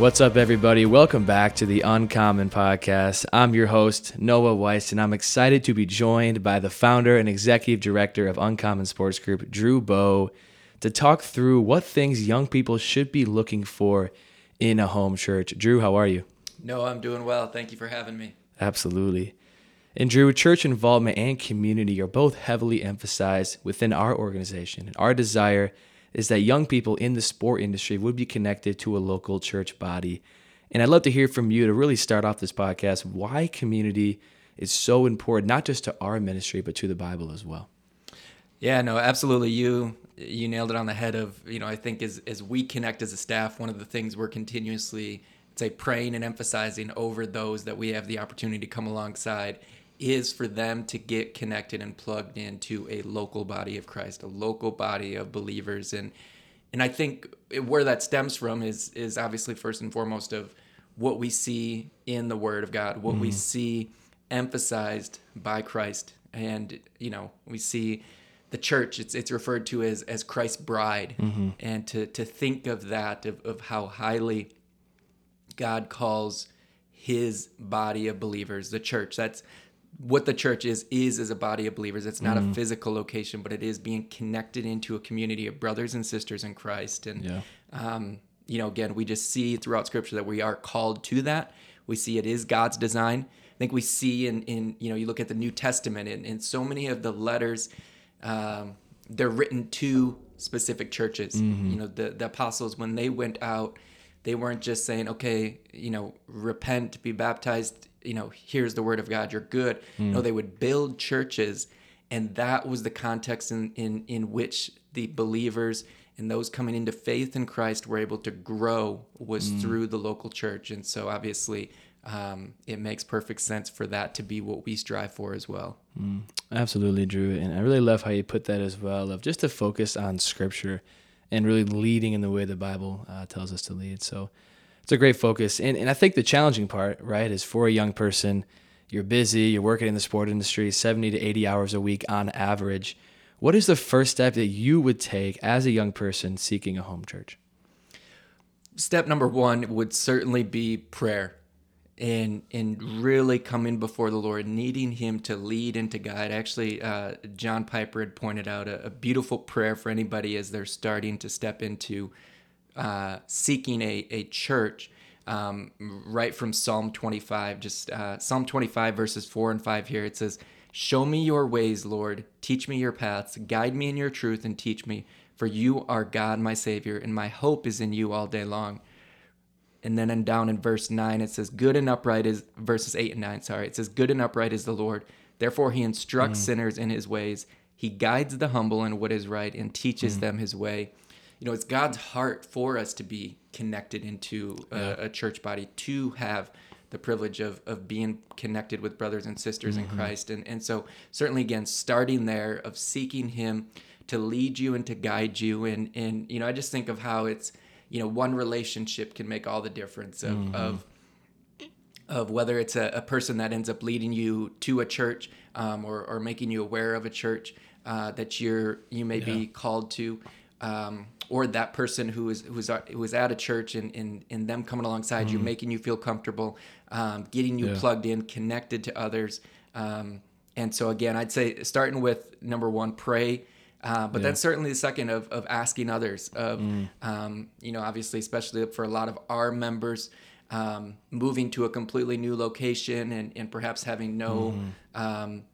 What's up, everybody? Welcome back to the Uncommon Podcast. I'm your host, Noah Weiss, and I'm excited to be joined by the founder and executive director of Uncommon Sports Group, Drew Boe, to talk through what things young people should be looking for in a home church. Drew, how are you? No, I'm doing well. Thank you for having me. Absolutely. And Drew, church involvement and community are both heavily emphasized within our organization. And our desire is that young people in the sport industry would be connected to a local church body. And I'd love to hear from you to really start off this podcast why community is so important, not just to our ministry, but to the Bible as well. Yeah, no, absolutely. You you nailed it on the head of, you know, I think as as we connect as a staff, one of the things we're continuously say praying and emphasizing over those that we have the opportunity to come alongside is for them to get connected and plugged into a local body of Christ, a local body of believers, and and I think where that stems from is is obviously first and foremost of what we see in the Word of God, what mm-hmm. we see emphasized by Christ, and you know we see the church it's it's referred to as as Christ's bride, mm-hmm. and to to think of that of, of how highly God calls his body of believers, the church. That's what the church is is as a body of believers it's not mm. a physical location but it is being connected into a community of brothers and sisters in christ and yeah. um, you know again we just see throughout scripture that we are called to that we see it is god's design i think we see in in you know you look at the new testament and, and so many of the letters um, they're written to specific churches mm-hmm. you know the, the apostles when they went out they weren't just saying okay you know repent be baptized you know, here's the word of God, you're good. Mm. No, they would build churches, and that was the context in in in which the believers and those coming into faith in Christ were able to grow was mm. through the local church, and so obviously. Um, it makes perfect sense for that to be what we strive for as well. Mm. Absolutely, Drew, and I really love how you put that as well. Of just to focus on Scripture and really leading in the way the Bible uh, tells us to lead. So, it's a great focus. And, and I think the challenging part, right, is for a young person, you're busy, you're working in the sport industry 70 to 80 hours a week on average. What is the first step that you would take as a young person seeking a home church? Step number one would certainly be prayer and and really coming before the Lord, needing Him to lead and to guide. Actually, uh, John Piper had pointed out a, a, beautiful prayer for anybody as they're starting to step into uh, seeking a, a church um, right from Psalm 25, just uh, Psalm 25, verses 4 and 5 here. It says, Show me your ways, Lord. Teach me your paths. Guide me in your truth and teach me. For you are God, my Savior, and my hope is in you all day long. And then and down in verse 9, it says, Good and upright is, verses 8 and 9, sorry. It says, Good and upright is the Lord. Therefore, he instructs mm. sinners in his ways. He guides the humble in what is right and teaches mm. them his way you know, it's God's heart for us to be connected into a, yeah. a church body, to have the privilege of, of being connected with brothers and sisters mm-hmm. in Christ. And, and so, certainly, again, starting there of seeking Him to lead you and to guide you. And, and you know, I just think of how it's, you know, one relationship can make all the difference of, mm-hmm. of of whether it's a, a, person that ends up leading you to a church um, or, or making you aware of a church uh, that you're you may yeah. be called to um, or that person who is who is uh, who is at a church and and, and them coming alongside mm. you, making you feel comfortable, um, getting you yeah. plugged in, connected to others. Um, and so again, I'd say starting with number one, pray. Uh, but yeah. then certainly the second of, of asking others of mm. um, you know obviously especially for a lot of our members um, moving to a completely new location and, and perhaps having no mm. um,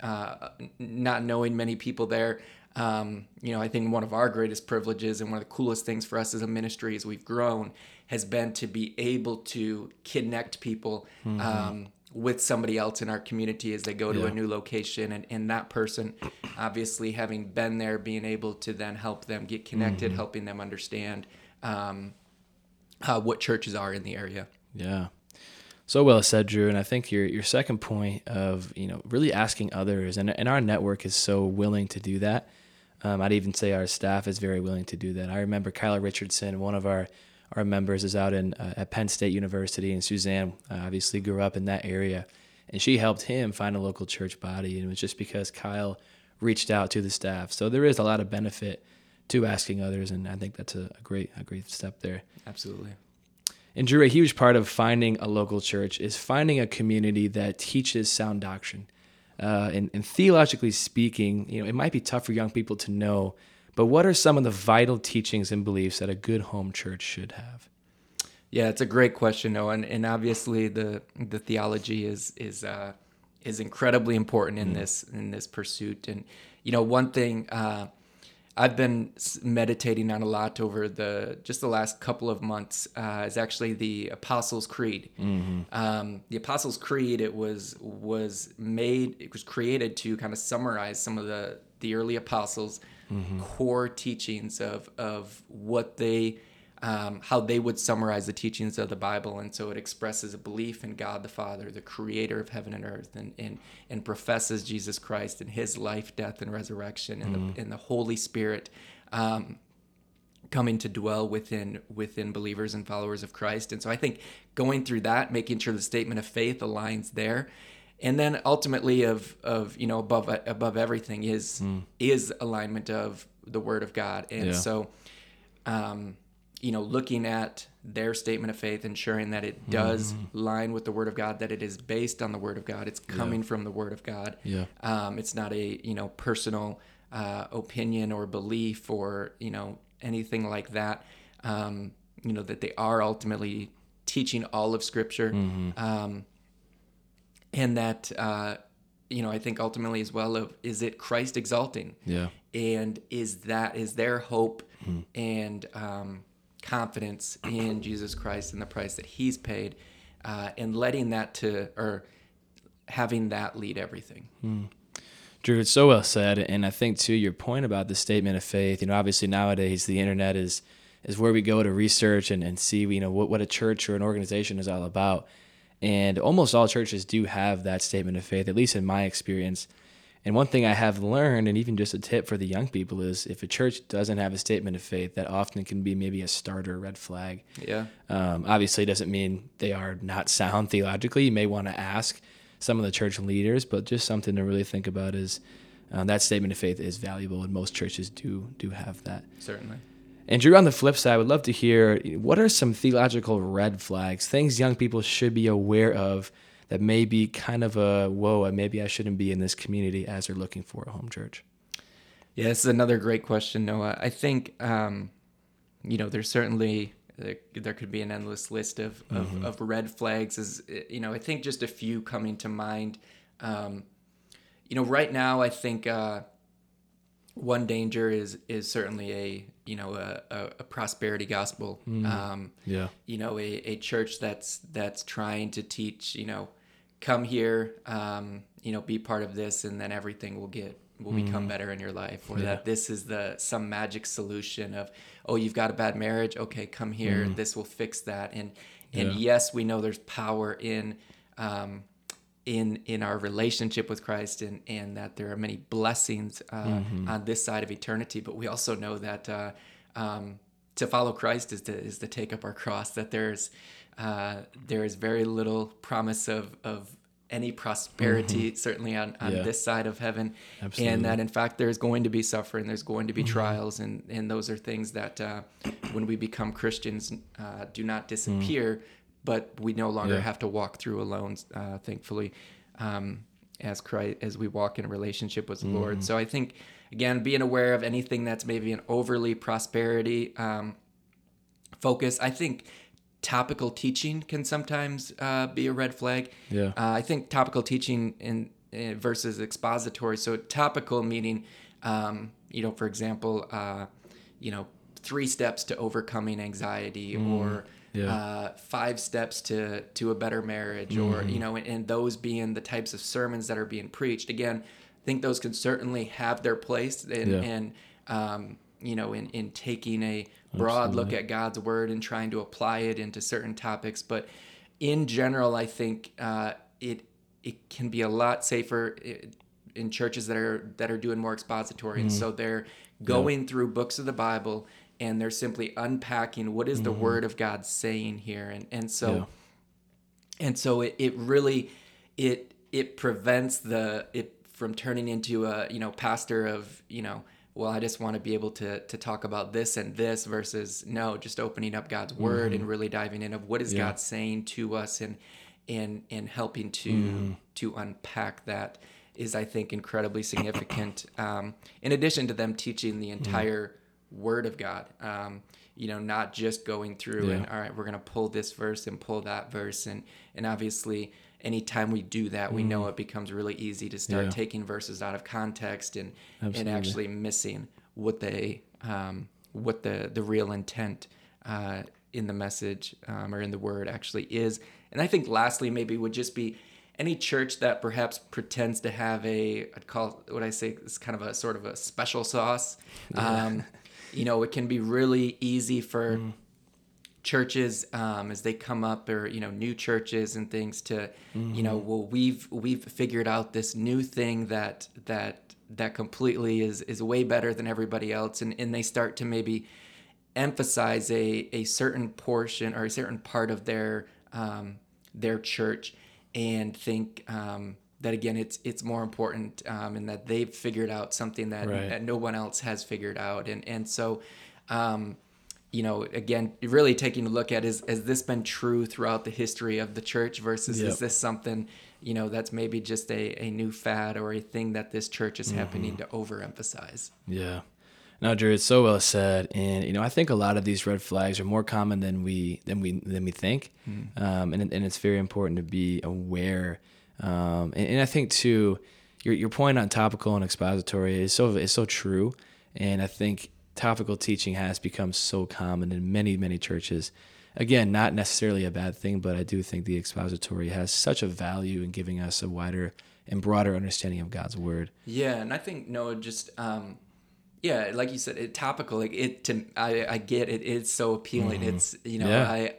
uh, not knowing many people there Um, you know, I think one of our greatest privileges and one of the coolest things for us as a ministry as we've grown has been to be able to connect people Mm-hmm. um, with somebody else in our community as they go to Yeah. a new location. And, and that person, obviously, having been there, being able to then help them get connected, Mm-hmm. helping them understand um, uh, what churches are in the area. Yeah. So well said, Drew. And I think your your second point of you know really asking others, and and our network is so willing to do that. Um, I'd even say our staff is very willing to do that. I remember Kyla Richardson, one of our our members, is out in uh, at Penn State University, and Suzanne uh, obviously grew up in that area, and she helped him find a local church body, and it was just because Kyle reached out to the staff. So there is a lot of benefit to asking others, and I think that's a, a great a great step there. Absolutely. And Drew, a huge part of finding a local church is finding a community that teaches sound doctrine. Uh, and, and theologically speaking, you know, it might be tough for young people to know, but what are some of the vital teachings and beliefs that a good home church should have? Yeah, it's a great question, Noah, and, and obviously the the theology is is uh, is incredibly important in this in this pursuit. And you know, one thing uh, I've been meditating on a lot over the just the last couple of months uh, is actually the Apostles' Creed. Um, the Apostles' Creed it was was made it was created to kind of summarize some of the the early apostles' core teachings of of what they um, how they would summarize the teachings of the Bible. And so it expresses a belief in God the Father, the creator of heaven and earth, and, and, and professes Jesus Christ and his life, death, and resurrection, and, the, and the Holy Spirit um, coming to dwell within within believers and followers of Christ. And so I think going through that, making sure the statement of faith aligns there. And then ultimately of of you know above above everything is is alignment of the word of God. And Yeah. so um, you know, looking at their statement of faith, ensuring that it does line with the Word of God, that it is based on the Word of God, it's coming from the Word of God. Yeah. Um, it's not a you know personal uh, opinion or belief or you know anything like that. Um, you know that they are ultimately teaching all of Scripture, um, and that uh, you know I think ultimately as well of is it Christ exalting? Yeah. and is that is their hope and um, confidence in Jesus Christ and the price that He's paid, uh, and letting that to or having that lead everything. Drew, it's so well said, and I think too your point about the statement of faith. You know, obviously nowadays the internet is is where we go to research and, and see you know what, what a church or an organization is all about, and almost all churches do have that statement of faith, at least in my experience. And one thing I have learned, and even just a tip for the young people, is if a church doesn't have a statement of faith, that often can be maybe a starter red flag. Yeah, Um, obviously, it doesn't mean they are not sound theologically. You may want to ask some of the church leaders, but just something to really think about is um, that statement of faith is valuable, and most churches do do have that. certainly. And Drew, on the flip side, I would love to hear what are some theological red flags, things young people should be aware of that may be kind of a whoa, maybe I shouldn't be in this community as they're looking for a home church. Yeah, this is another great question, Noah. I think um, you know there's certainly there, there could be an endless list of, of, of red flags. Is you know I think just a few coming to mind. Um, you know, right now I think uh, one danger is is certainly a you know a, a, a prosperity gospel. Um, Yeah. you know a, a church that's that's trying to teach you know come here um, you know be part of this and then everything will get will become better in your life or Yeah. that this is the some magic solution of oh you've got a bad marriage? Okay come here. This will fix that. And and Yeah. yes we know there's power in um, in in our relationship with Christ and and that there are many blessings uh, on this side of eternity. But we also know that uh, um, to follow Christ is to is to take up our cross that there's uh, there is very little promise of of any prosperity certainly on, on Yeah. this side of heaven Absolutely. and that in fact there's going to be suffering there's going to be trials and and those are things that uh, when we become Christians uh, do not disappear but we no longer Yeah. have to walk through alone uh, thankfully um, as Christ as we walk in a relationship with the Lord so I think again being aware of anything that's maybe an overly prosperity um, focus I think topical teaching can sometimes uh, be a red flag Yeah. uh, I think topical teaching in, uh, versus expository. So topical meaning, um, you know, for example, uh, you know, three steps to overcoming anxiety or yeah. uh, five steps to to a better marriage or you know and, and those being the types of sermons that are being preached again i think those can certainly have their place and, Yeah. and um, you know in, in taking a broad look at god's word and trying to apply it into certain topics but in general i think uh, it it can be a lot safer in churches that are that are doing more expository. And so they're going through books of the bible and they're simply unpacking what is the word of god saying here. And and so Yeah. and so it, it really it it prevents the it from turning into a you know pastor of you know well i just want to be able to to talk about this and this versus no just opening up god's word and really diving in of what is Mm-hmm. Yeah. god saying to us and and and helping to Mm-hmm. to unpack that is i think incredibly significant um, in addition to them teaching Mm-hmm. the entire word of god um, you know not just going through and all right we're going to pull this verse and pull that verse and and obviously anytime we do that we know it becomes really easy to start Mm. Yeah. taking verses out of context and and actually missing what they um, what the the real intent uh, in the message um, or in the word actually is. And i think lastly maybe would just be any church that perhaps pretends to have a i'd call what i say is kind of a sort of a special sauce. Um, you know it can be really easy for churches um, as they come up or you know new churches and things to you know well we've we've figured out this new thing that that that completely is is way better than everybody else. And and they start to maybe emphasize a a certain portion or a certain part of their um, their church and think um, that again it's it's more important um, and that they've figured out something that, Right. that no one else has figured out. And and so um, you know again really taking a look at is has this been true throughout the history of the church versus Yep. is this something you know that's maybe just a, a new fad or a thing that this church is happening to overemphasize Yeah. No, Drew, it's so well said, and you know, I think a lot of these red flags are more common than we than we than we think, um, and and it's very important to be aware. Um, and, and I think too, your your point on topical and expository is so is so true, and I think topical teaching has become so common in many many churches. Again, not necessarily a bad thing, but I do think the expository has such a value in giving us a wider and broader understanding of God's word. Yeah, and I think Noah just um yeah, like you said, it topical. Like it to I I get it. It's so appealing. It's you know Yeah. I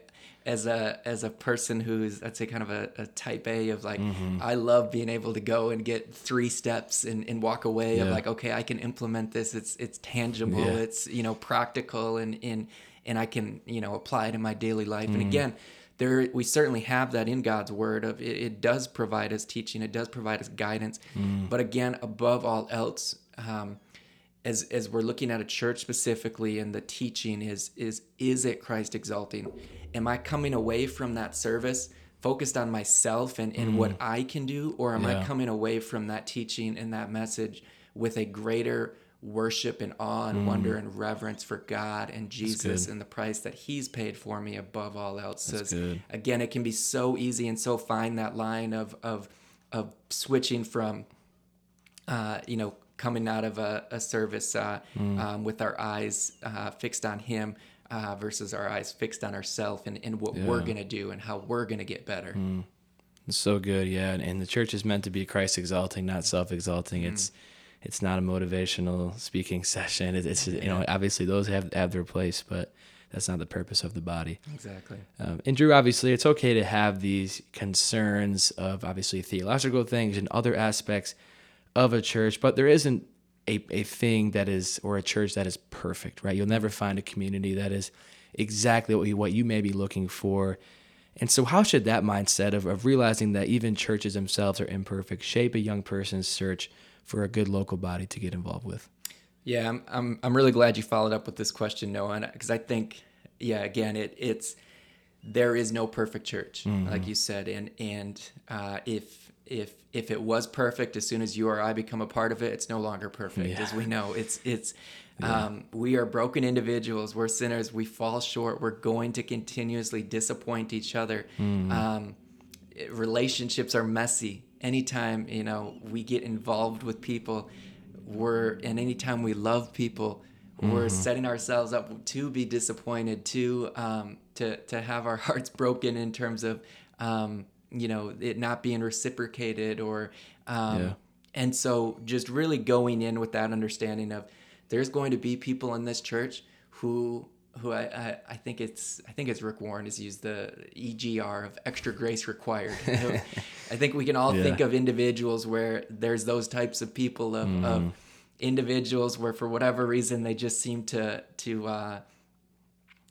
as a as a person who's I'd say kind of a, a type A of like Mm-hmm. I love being able to go and get three steps and, and walk away of like okay I can implement this. It's it's tangible. Yeah. It's you know practical and and and I can you know apply it in my daily life. Mm-hmm. And again. There, we certainly have that in God's word. Of it, it does provide us teaching, it does provide us guidance. Mm. But again, above all else, um, as as we're looking at a church specifically and the teaching is is is it Christ exalting? Am I coming away from that service focused on myself and, and what I can do, or am Mm. Yeah. I coming away from that teaching and that message with a greater worship and awe and wonder and reverence for God and Jesus Mm. and the price that He's paid for me above all else? So again, it can be so easy and so fine that line of of of switching from uh, you know, coming out of a, a service uh, Mm. um, with our eyes uh, fixed on Him uh, versus our eyes fixed on ourselves and, and what we're Mm. going to do and how we're going to get better. It's so good, yeah. And, and the church is meant to be Christ exalting, not self exalting. Mm. It's it's not a motivational speaking session. It, it's you know obviously those have have their place, but that's not the purpose of the body. Exactly. Um, and Drew, obviously, it's okay to have these concerns of obviously theological things and other aspects of a church, but there isn't a, a thing that is, or a church that is perfect, right? You'll never find a community that is exactly what you, what you may be looking for. And so, how should that mindset of, of realizing that even churches themselves are imperfect shape a young person's search for a good local body to get involved with? Yeah, I'm, I'm, I'm really glad you followed up with this question, Noah, because I think, yeah, again, it, it's there is no perfect church, Mm-hmm. like you said, and and uh, if if if it was perfect, as soon as you or I become a part of it, it's no longer perfect, Yeah. as we know. It's it's um, we are broken individuals. We're sinners. We fall short. We're going to continuously disappoint each other. Mm-hmm. Um, relationships are messy. Anytime you know we get involved with people we're and anytime we love people, we're setting ourselves up to be disappointed, to um, to to have our hearts broken in terms of um, you know it not being reciprocated or um, Yeah. and so just really going in with that understanding of there's going to be people in this church who who I, I, I think it's I think it's Rick Warren has used the EGR of extra grace required. I think we can all Yeah. think of individuals where there's those types of people of, Mm-hmm. of individuals where for whatever reason they just seem to to uh,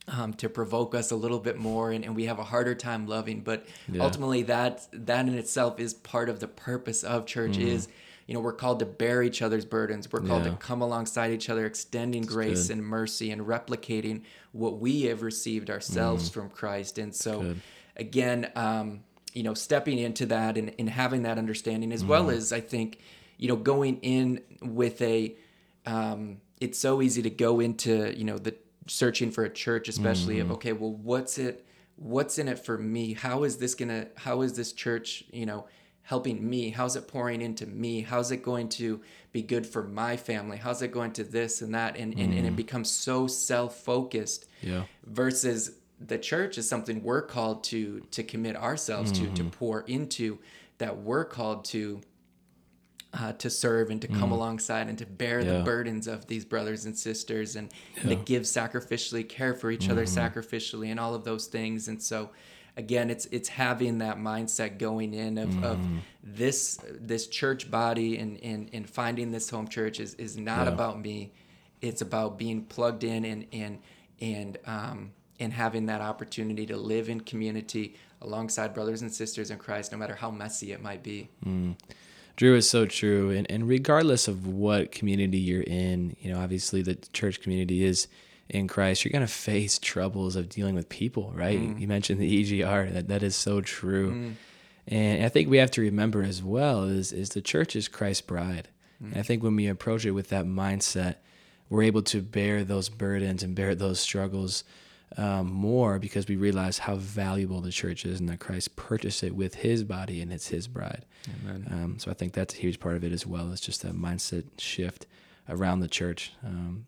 um, to provoke us a little bit more and, and we have a harder time loving but Yeah. ultimately that that in itself is part of the purpose of church is you know we're called to bear each other's burdens we're called Mm-hmm. Yeah. to come alongside each other extending grace good. and mercy and replicating what we have received ourselves from christ and so Mm-hmm. Good. again um, you know stepping into that and, and having that understanding as well Mm-hmm. as i think you know going in with a um, it's so easy to go into you know the searching for a church especially Mm-hmm. of okay well what's it what's in it for me how is this gonna how is this church you know helping me how's it pouring into me how's it going to be good for my family how's it going to this and that and, and, Mm. and it becomes so self-focused Yeah. versus the church is something we're called to to commit ourselves to to pour into that we're called to uh, to serve and to come alongside and to bear Yeah. the burdens of these brothers and sisters and, and to give sacrificially care for each other sacrificially and all of those things. And so again it's it's having that mindset going in of, of this this church body and, and and finding this home church is is not Yeah. about me. It's about being plugged in and and and um and having that opportunity to live in community alongside brothers and sisters in Christ no matter how messy it might be Drew is so true, and and regardless of what community you're in, you know, obviously the church community is in Christ. You're gonna face troubles of dealing with people, right? Mm-hmm. You mentioned the EGR. That that is so true, mm-hmm. and I think we have to remember as well is is the church is Christ's bride, mm-hmm. and I think when we approach it with that mindset, we're able to bear those burdens and bear those struggles um, more because we realize how valuable the church is and that Christ purchased it with His body and it's His bride. Um, so I think that's a huge part of it as well. It's just that mindset shift around the church. Um,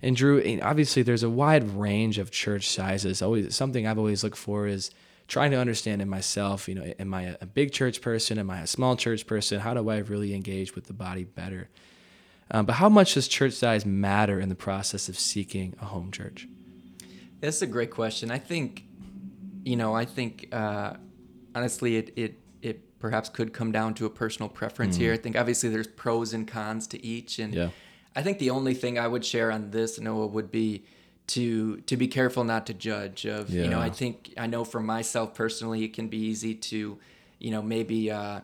and Drew, obviously, there's a wide range of church sizes. Always something I've always looked for is trying to understand in myself. You know, am I a- a big church person? Am I a small church person? How do I really engage with the body better? Um, but how much does church size matter in the process of seeking a home church? That's a great question. I think, you know, I think uh, honestly, it it it perhaps could come down to a personal preference here. I think obviously there's pros and cons to each, and Mm. Yeah. I think the only thing I would share on this, Noah, would be to to be careful not to judge. Of you know, I think I know for myself personally, it can be easy to, you know, maybe. Uh,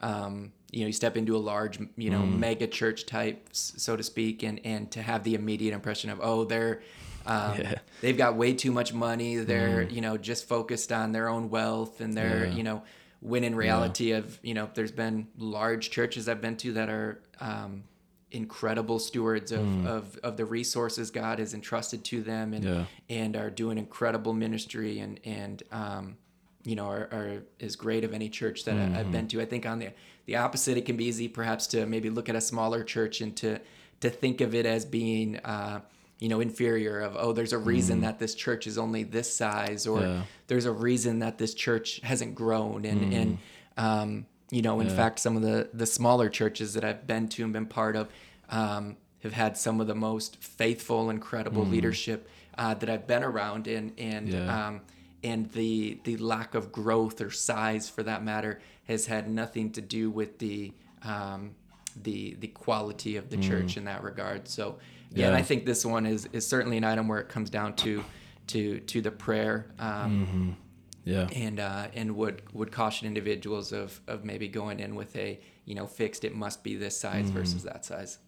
um, you know, you step into a large, you know, Mm. mega church type, so to speak, and and to have the immediate impression of, oh, they're, um, Yeah. they've got way too much money. They're, you know, just focused on their own wealth, and they're, Yeah. you know, when in reality of, you know, there's been large churches I've been to that are um, incredible stewards of, of of the resources God has entrusted to them, and Yeah. and are doing incredible ministry and and um, you know are, are as great of any church that I, I've been to. I think on the the opposite, it can be easy perhaps to maybe look at a smaller church and to to think of it as being uh, you know inferior. Of oh, there's a reason that this church is only this size, or Yeah. there's a reason that this church hasn't grown, and and um, you know, in fact, some of the the smaller churches that I've been to and been part of. Um, have had some of the most faithful, incredible leadership uh, that I've been around, and and Yeah. um, and the the lack of growth or size, for that matter, has had nothing to do with the um, the the quality of the church in that regard. So yeah, and I think this one is is certainly an item where it comes down to to to the prayer. Um, Yeah. and uh, and would would caution individuals of of maybe going in with a you know fixed it must be this size versus that size.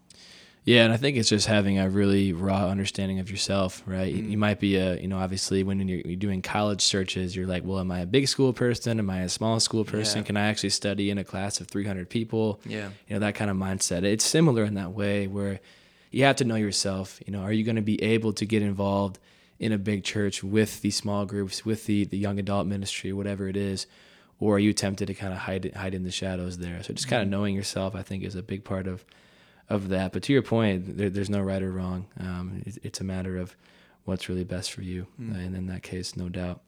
Yeah, and I think it's just having a really raw understanding of yourself, right? You- You might be a, you know, obviously when you're, you're doing college searches, you're like, well, am I a big school person? Am I a small school person? Yeah. Can I actually study in a class of 300 people? Yeah. You know, that kind of mindset. It's similar in that way where you have to know yourself. You know, are you going to be able to get involved in a big church with these small groups, with the, the young adult ministry, whatever it is? Or are you tempted to kind of hide hide in the shadows there? So just kind of knowing yourself, I think, is a big part of of that. But to your point, there, there's no right or wrong. Um, it, it's a matter of what's really best for you, mm. and in that case, no doubt.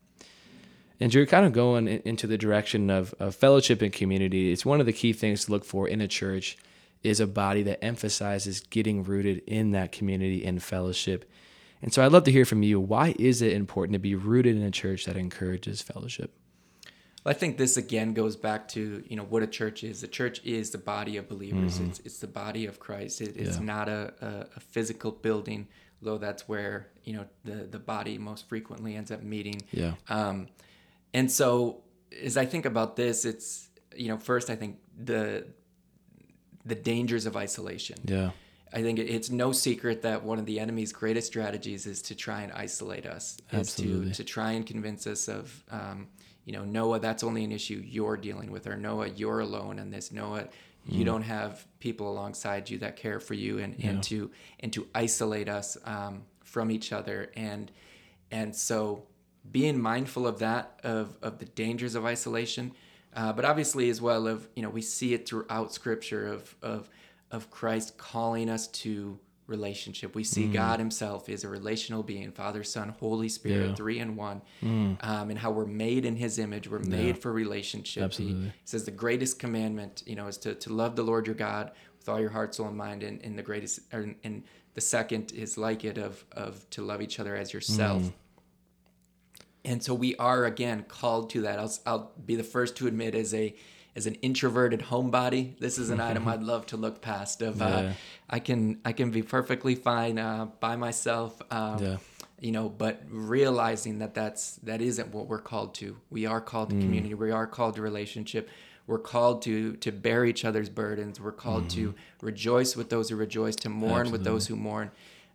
And you're kind of going into the direction of, of fellowship and community. It's one of the key things to look for in a church is a body that emphasizes getting rooted in that community and fellowship. And so I'd love to hear from you. Why is it important to be rooted in a church that encourages fellowship? Well, I think this again goes back to you know what a church is. The church is the body of believers. Mm-hmm. It's it's the body of Christ. It, it's yeah. not a, a, a, physical building, though that's where you know the the body most frequently ends up meeting. Yeah. Um, and so as I think about this, it's you know first I think the the dangers of isolation. Yeah. I think it's no secret that one of the enemy's greatest strategies is to try and isolate us, Absolutely. is to to try and convince us of, um, you know, Noah, that's only an issue you're dealing with, or Noah, you're alone in this. Noah, you mm. don't have people alongside you that care for you, and, yeah. and to and to isolate us um, from each other, and and so being mindful of that, of of the dangers of isolation, uh, but obviously as well of you know we see it throughout Scripture of of of Christ calling us to relationship. We see mm. God Himself is a relational being, Father, Son, Holy Spirit, yeah. three in one, mm. um, and how we're made in His image. We're made yeah. for relationship. Absolutely. He, says the greatest commandment, you know, is to, to love the Lord your God with all your heart, soul, and mind. And, and the greatest, or, and the second is like it of of to love each other as yourself. Mm. And so we are again called to that. I'll, I'll be the first to admit as a as an introverted homebody, this is an item I'd love to look past. Of uh. I can I can be perfectly fine uh, by myself. Um, yeah. You know, but realizing that that's that isn't what we're called to. We are called to mm. community. We are called to relationship. We're called to to bear each other's burdens. We're called mm-hmm. to rejoice with those who rejoice, to mourn Absolutely. with those who mourn.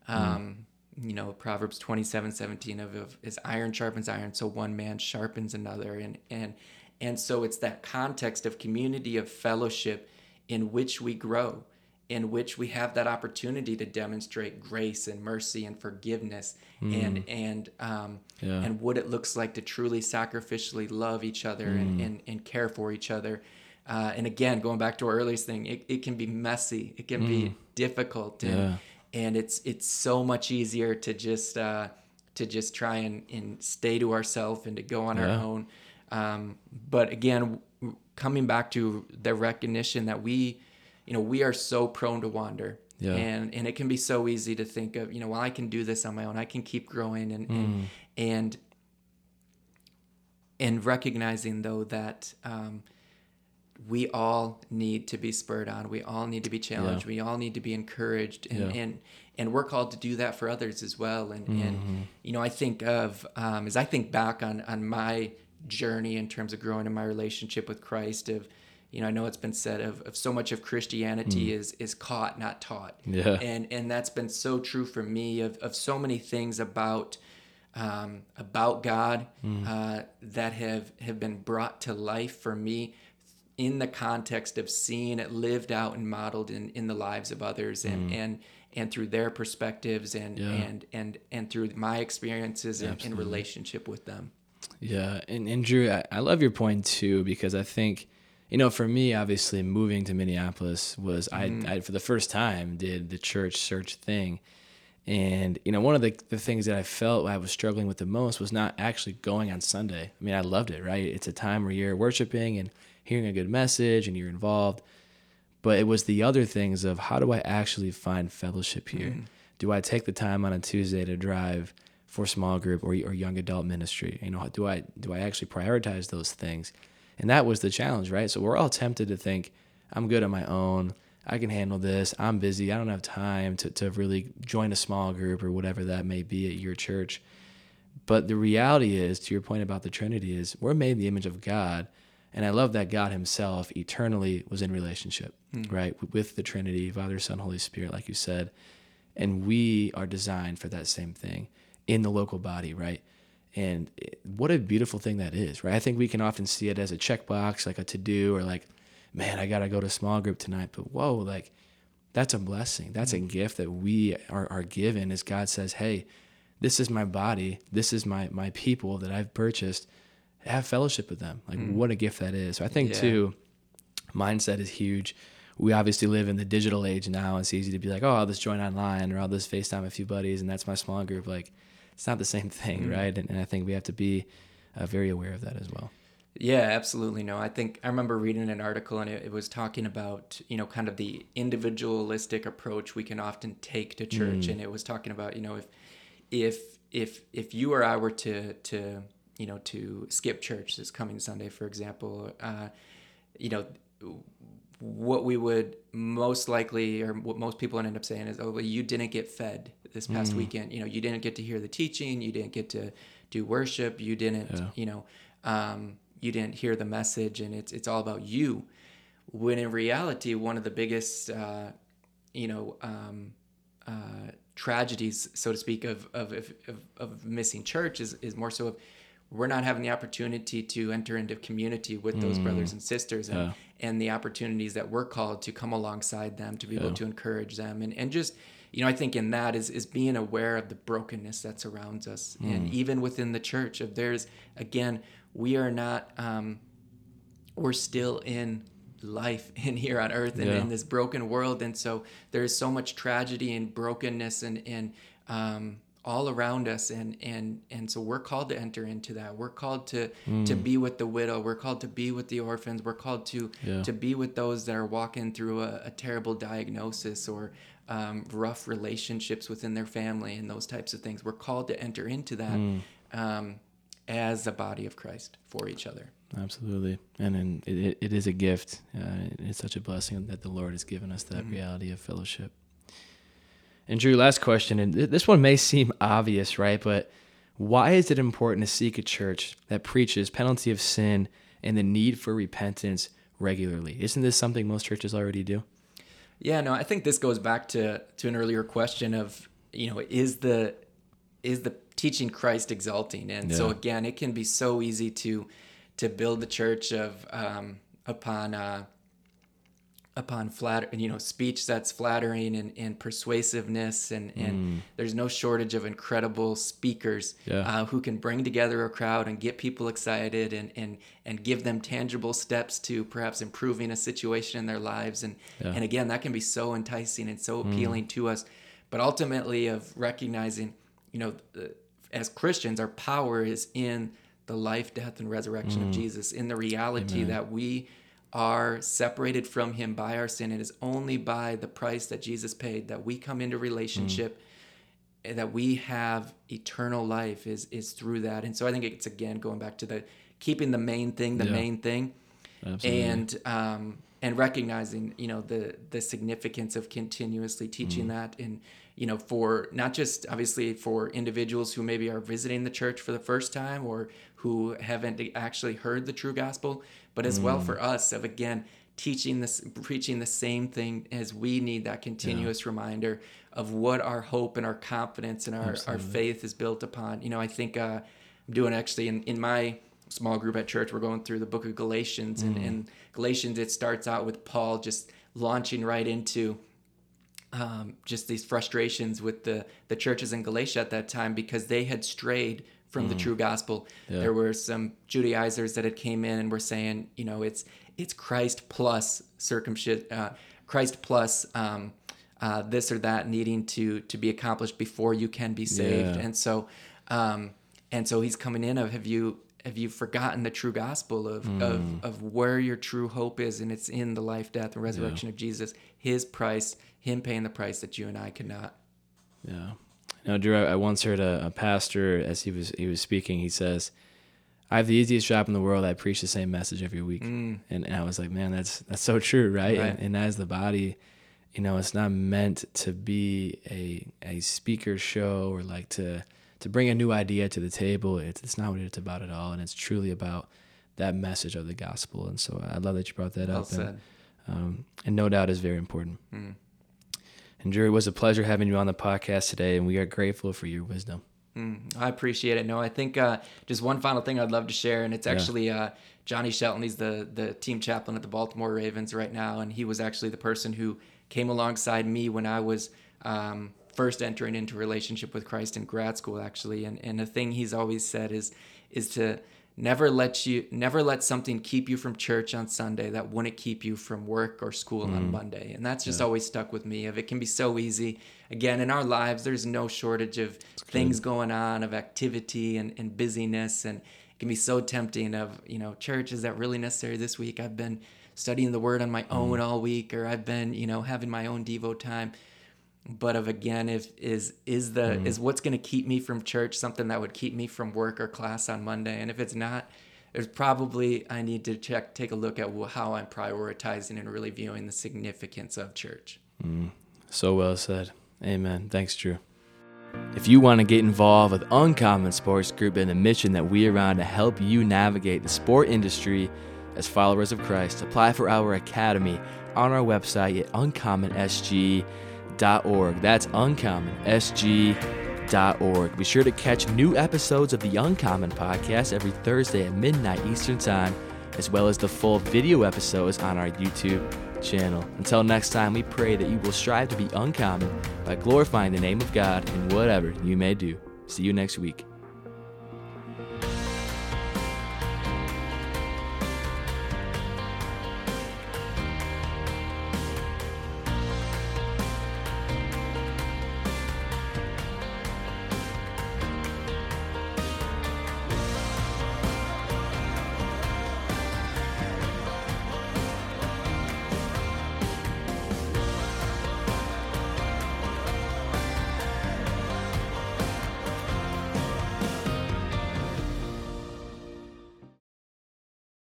Mm. Um, mm. You know, Proverbs 27, 17 of, of is iron sharpens iron, so one man sharpens another. And and and so it's that context of community, of fellowship in which we grow, in which we have that opportunity to demonstrate grace and mercy and forgiveness mm. and and um, yeah. and what it looks like to truly sacrificially love each other mm. and, and, and care for each other. Uh, and again, going back to our earliest thing, it, it can be messy, it can mm. be difficult, and, yeah. And it's it's so much easier to just uh, to just try and, and stay to ourselves and to go on yeah. our own. Um, but again, coming back to the recognition that we, you know, we are so prone to wander. Yeah. And and it can be so easy to think of, you know, well, I can do this on my own. I can keep growing and mm. and, and and recognizing though that um, we all need to be spurred on. We all need to be challenged. Yeah. We all need to be encouraged, and yeah. and and we're called to do that for others as well. And mm-hmm. and you know, I think of um, as I think back on on my journey in terms of growing in my relationship with Christ of you know I know it's been said of, of so much of Christianity mm. is is caught not taught yeah and and that's been so true for me of, of so many things about um, about God mm. uh, that have have been brought to life for me in the context of seeing it lived out and modeled in, in the lives of others and mm. and and through their perspectives and yeah. and and and through my experiences in, in relationship with them yeah, and, and Drew, I, I love your point too because I think, you know, for me, obviously moving to Minneapolis was mm-hmm. I, I for the first time did the church search thing, and you know, one of the the things that I felt I was struggling with the most was not actually going on Sunday. I mean, I loved it, right? It's a time where you're worshiping and hearing a good message and you're involved, but it was the other things of how do I actually find fellowship here? Mm-hmm. Do I take the time on a Tuesday to drive? for small group or, or young adult ministry? You know, do I do I actually prioritize those things? And that was the challenge, right? So we're all tempted to think, I'm good on my own. I can handle this. I'm busy. I don't have time to, to really join a small group or whatever that may be at your church. But the reality is, to your point about the Trinity, is we're made in the image of God. And I love that God Himself eternally was in relationship, mm. right? With the Trinity, Father, Son, Holy Spirit, like you said. And we are designed for that same thing in the local body, right? And what a beautiful thing that is, right? I think we can often see it as a checkbox, like a to do, or like, man, I got to go to small group tonight. But whoa, like, that's a blessing. That's a mm-hmm. gift that we are, are given as God says, hey, this is my body. This is my, my people that I've purchased. Have fellowship with them. Like, mm. what a gift that is. So I think, yeah. too, mindset is huge. we obviously live in the digital age now. It's easy to be like, oh, I'll just join online or I'll just FaceTime a few buddies and that's my small group. Like, it's not the same thing, mm-hmm. right? And, and, I think we have to be uh, very aware of that as well. Yeah, absolutely. No, I think I remember reading an article and it, it, was talking about, you know, kind of the individualistic approach we can often take to church. Mm. And it was talking about, you know, if, if, if, if you or I were to, to, you know, to skip church this coming Sunday, for example, uh, you know, what we would most likely, or what most people end up saying is, oh, well, you didn't get fed this past mm. weekend. You know, you didn't get to hear the teaching, you didn't get to do worship, you didn't, yeah. you know, um, you didn't hear the message, and it's it's all about you. When in reality, one of the biggest, uh, you know, um, uh, tragedies, so to speak, of of, of, of missing church is is more so of we're not having the opportunity to enter into community with those mm. brothers and sisters and, yeah. and the opportunities that we're called to come alongside them to be yeah. able to encourage them and, and just you know i think in that is is being aware of the brokenness that surrounds us mm. and even within the church if there's again we are not um, we're still in life in here on earth and yeah. in this broken world and so there's so much tragedy and brokenness and and um, all around us and and and so we're called to enter into that. We're called to mm. to be with the widow. We're called to be with the orphans. We're called to yeah. to be with those that are walking through a, a terrible diagnosis or um, rough relationships within their family and those types of things. We're called to enter into that mm. um, as a body of christ for each other. Absolutely. And, and it, it is a gift. Uh, it's such a blessing that the lord has given us that mm reality of fellowship and Drew, last question, and this one may seem obvious, right? But why is it important to seek a church that preaches penalty of sin and the need for repentance regularly? Isn't this something most churches already do? Yeah, no, I think this goes back to to an earlier question of, you know, is the is the teaching Christ exalting? And yeah. so again, it can be so easy to to build the church of um, upon uh, upon flatter you know speech that's flattering and, and persuasiveness and and mm. there's no shortage of incredible speakers yeah. uh, who can bring together a crowd and get people excited and and and give them tangible steps to perhaps improving a situation in their lives and yeah. and again that can be so enticing and so mm. appealing mm. to us but ultimately of recognizing you know as christians our power is in the life death and resurrection mm. of jesus in the reality Amen. that we are separated from him by our sin. It is only by the price that Jesus paid that we come into relationship mm. that we have eternal life is is through that. And so I think it's again going back to the keeping the main thing the yeah. main thing. Absolutely. And um and recognizing, you know, the the significance of continuously teaching mm. that and you know, for not just obviously for individuals who maybe are visiting the church for the first time or who haven't actually heard the true gospel, but as mm. well for us of again teaching this preaching the same thing as we need that continuous yeah. reminder of what our hope and our confidence and our, our faith is built upon. You know, I think uh, I'm doing actually in, in my small group at church, we're going through the book of Galatians mm. and in Galatians, it starts out with Paul just launching right into um, just these frustrations with the, the churches in Galatia at that time because they had strayed from mm. the true gospel. Yeah. There were some Judaizers that had came in and were saying, you know, it's it's Christ plus circumcision, uh, Christ plus um, uh, this or that needing to to be accomplished before you can be saved. Yeah. And so, um, and so he's coming in of have you have you forgotten the true gospel of, mm. of of where your true hope is, and it's in the life, death, and resurrection yeah. of Jesus, His price him paying the price that you and I could not. Yeah. Now, Drew, I, once heard a, a, pastor as he was he was speaking. He says, "I have the easiest job in the world. I preach the same message every week." Mm. And, and, I was like, "Man, that's that's so true, right?" right. And, and, as the body, you know, it's not meant to be a a speaker show or like to to bring a new idea to the table. It's it's not what it's about at all, and it's truly about that message of the gospel. And so I love that you brought that well up. Said. And, um, and no doubt is very important. Mm. And Drew, it was a pleasure having you on the podcast today, and we are grateful for your wisdom. Mm, I appreciate it. No, I think uh, just one final thing I'd love to share, and it's actually uh, Johnny Shelton. He's the the team chaplain at the Baltimore Ravens right now, and he was actually the person who came alongside me when I was um, first entering into relationship with Christ in grad school, actually. And and the thing he's always said is is to never let you never let something keep you from church on sunday that wouldn't keep you from work or school on mm-hmm. monday. And that's just always stuck with me. Of it can be so easy again in our lives there's no shortage of things going on of activity and, and busyness. And it can be so tempting of you know church is that really necessary this week? I've been studying the word on my own mm-hmm. all week or i've been you know having my own devo time but of again if is is the mm-hmm. is what's going to keep me from church something that would keep me from work or class on monday and if it's not there's probably i need to check take a look at how i'm prioritizing and really viewing the significance of church mm-hmm. So well said. Amen. Thanks, Drew. If you want to get involved with Uncommon Sports Group and the mission that we are on to help you navigate the sport industry as followers of Christ, apply for our academy on our website at uncommonsg.org. That's uncommonsg.org. Be sure to catch new episodes of the Uncommon podcast every Thursday at midnight Eastern Time, as well as the full video episodes on our YouTube channel. Until next time, we pray that you will strive to be uncommon by glorifying the name of God in whatever you may do. See you next week.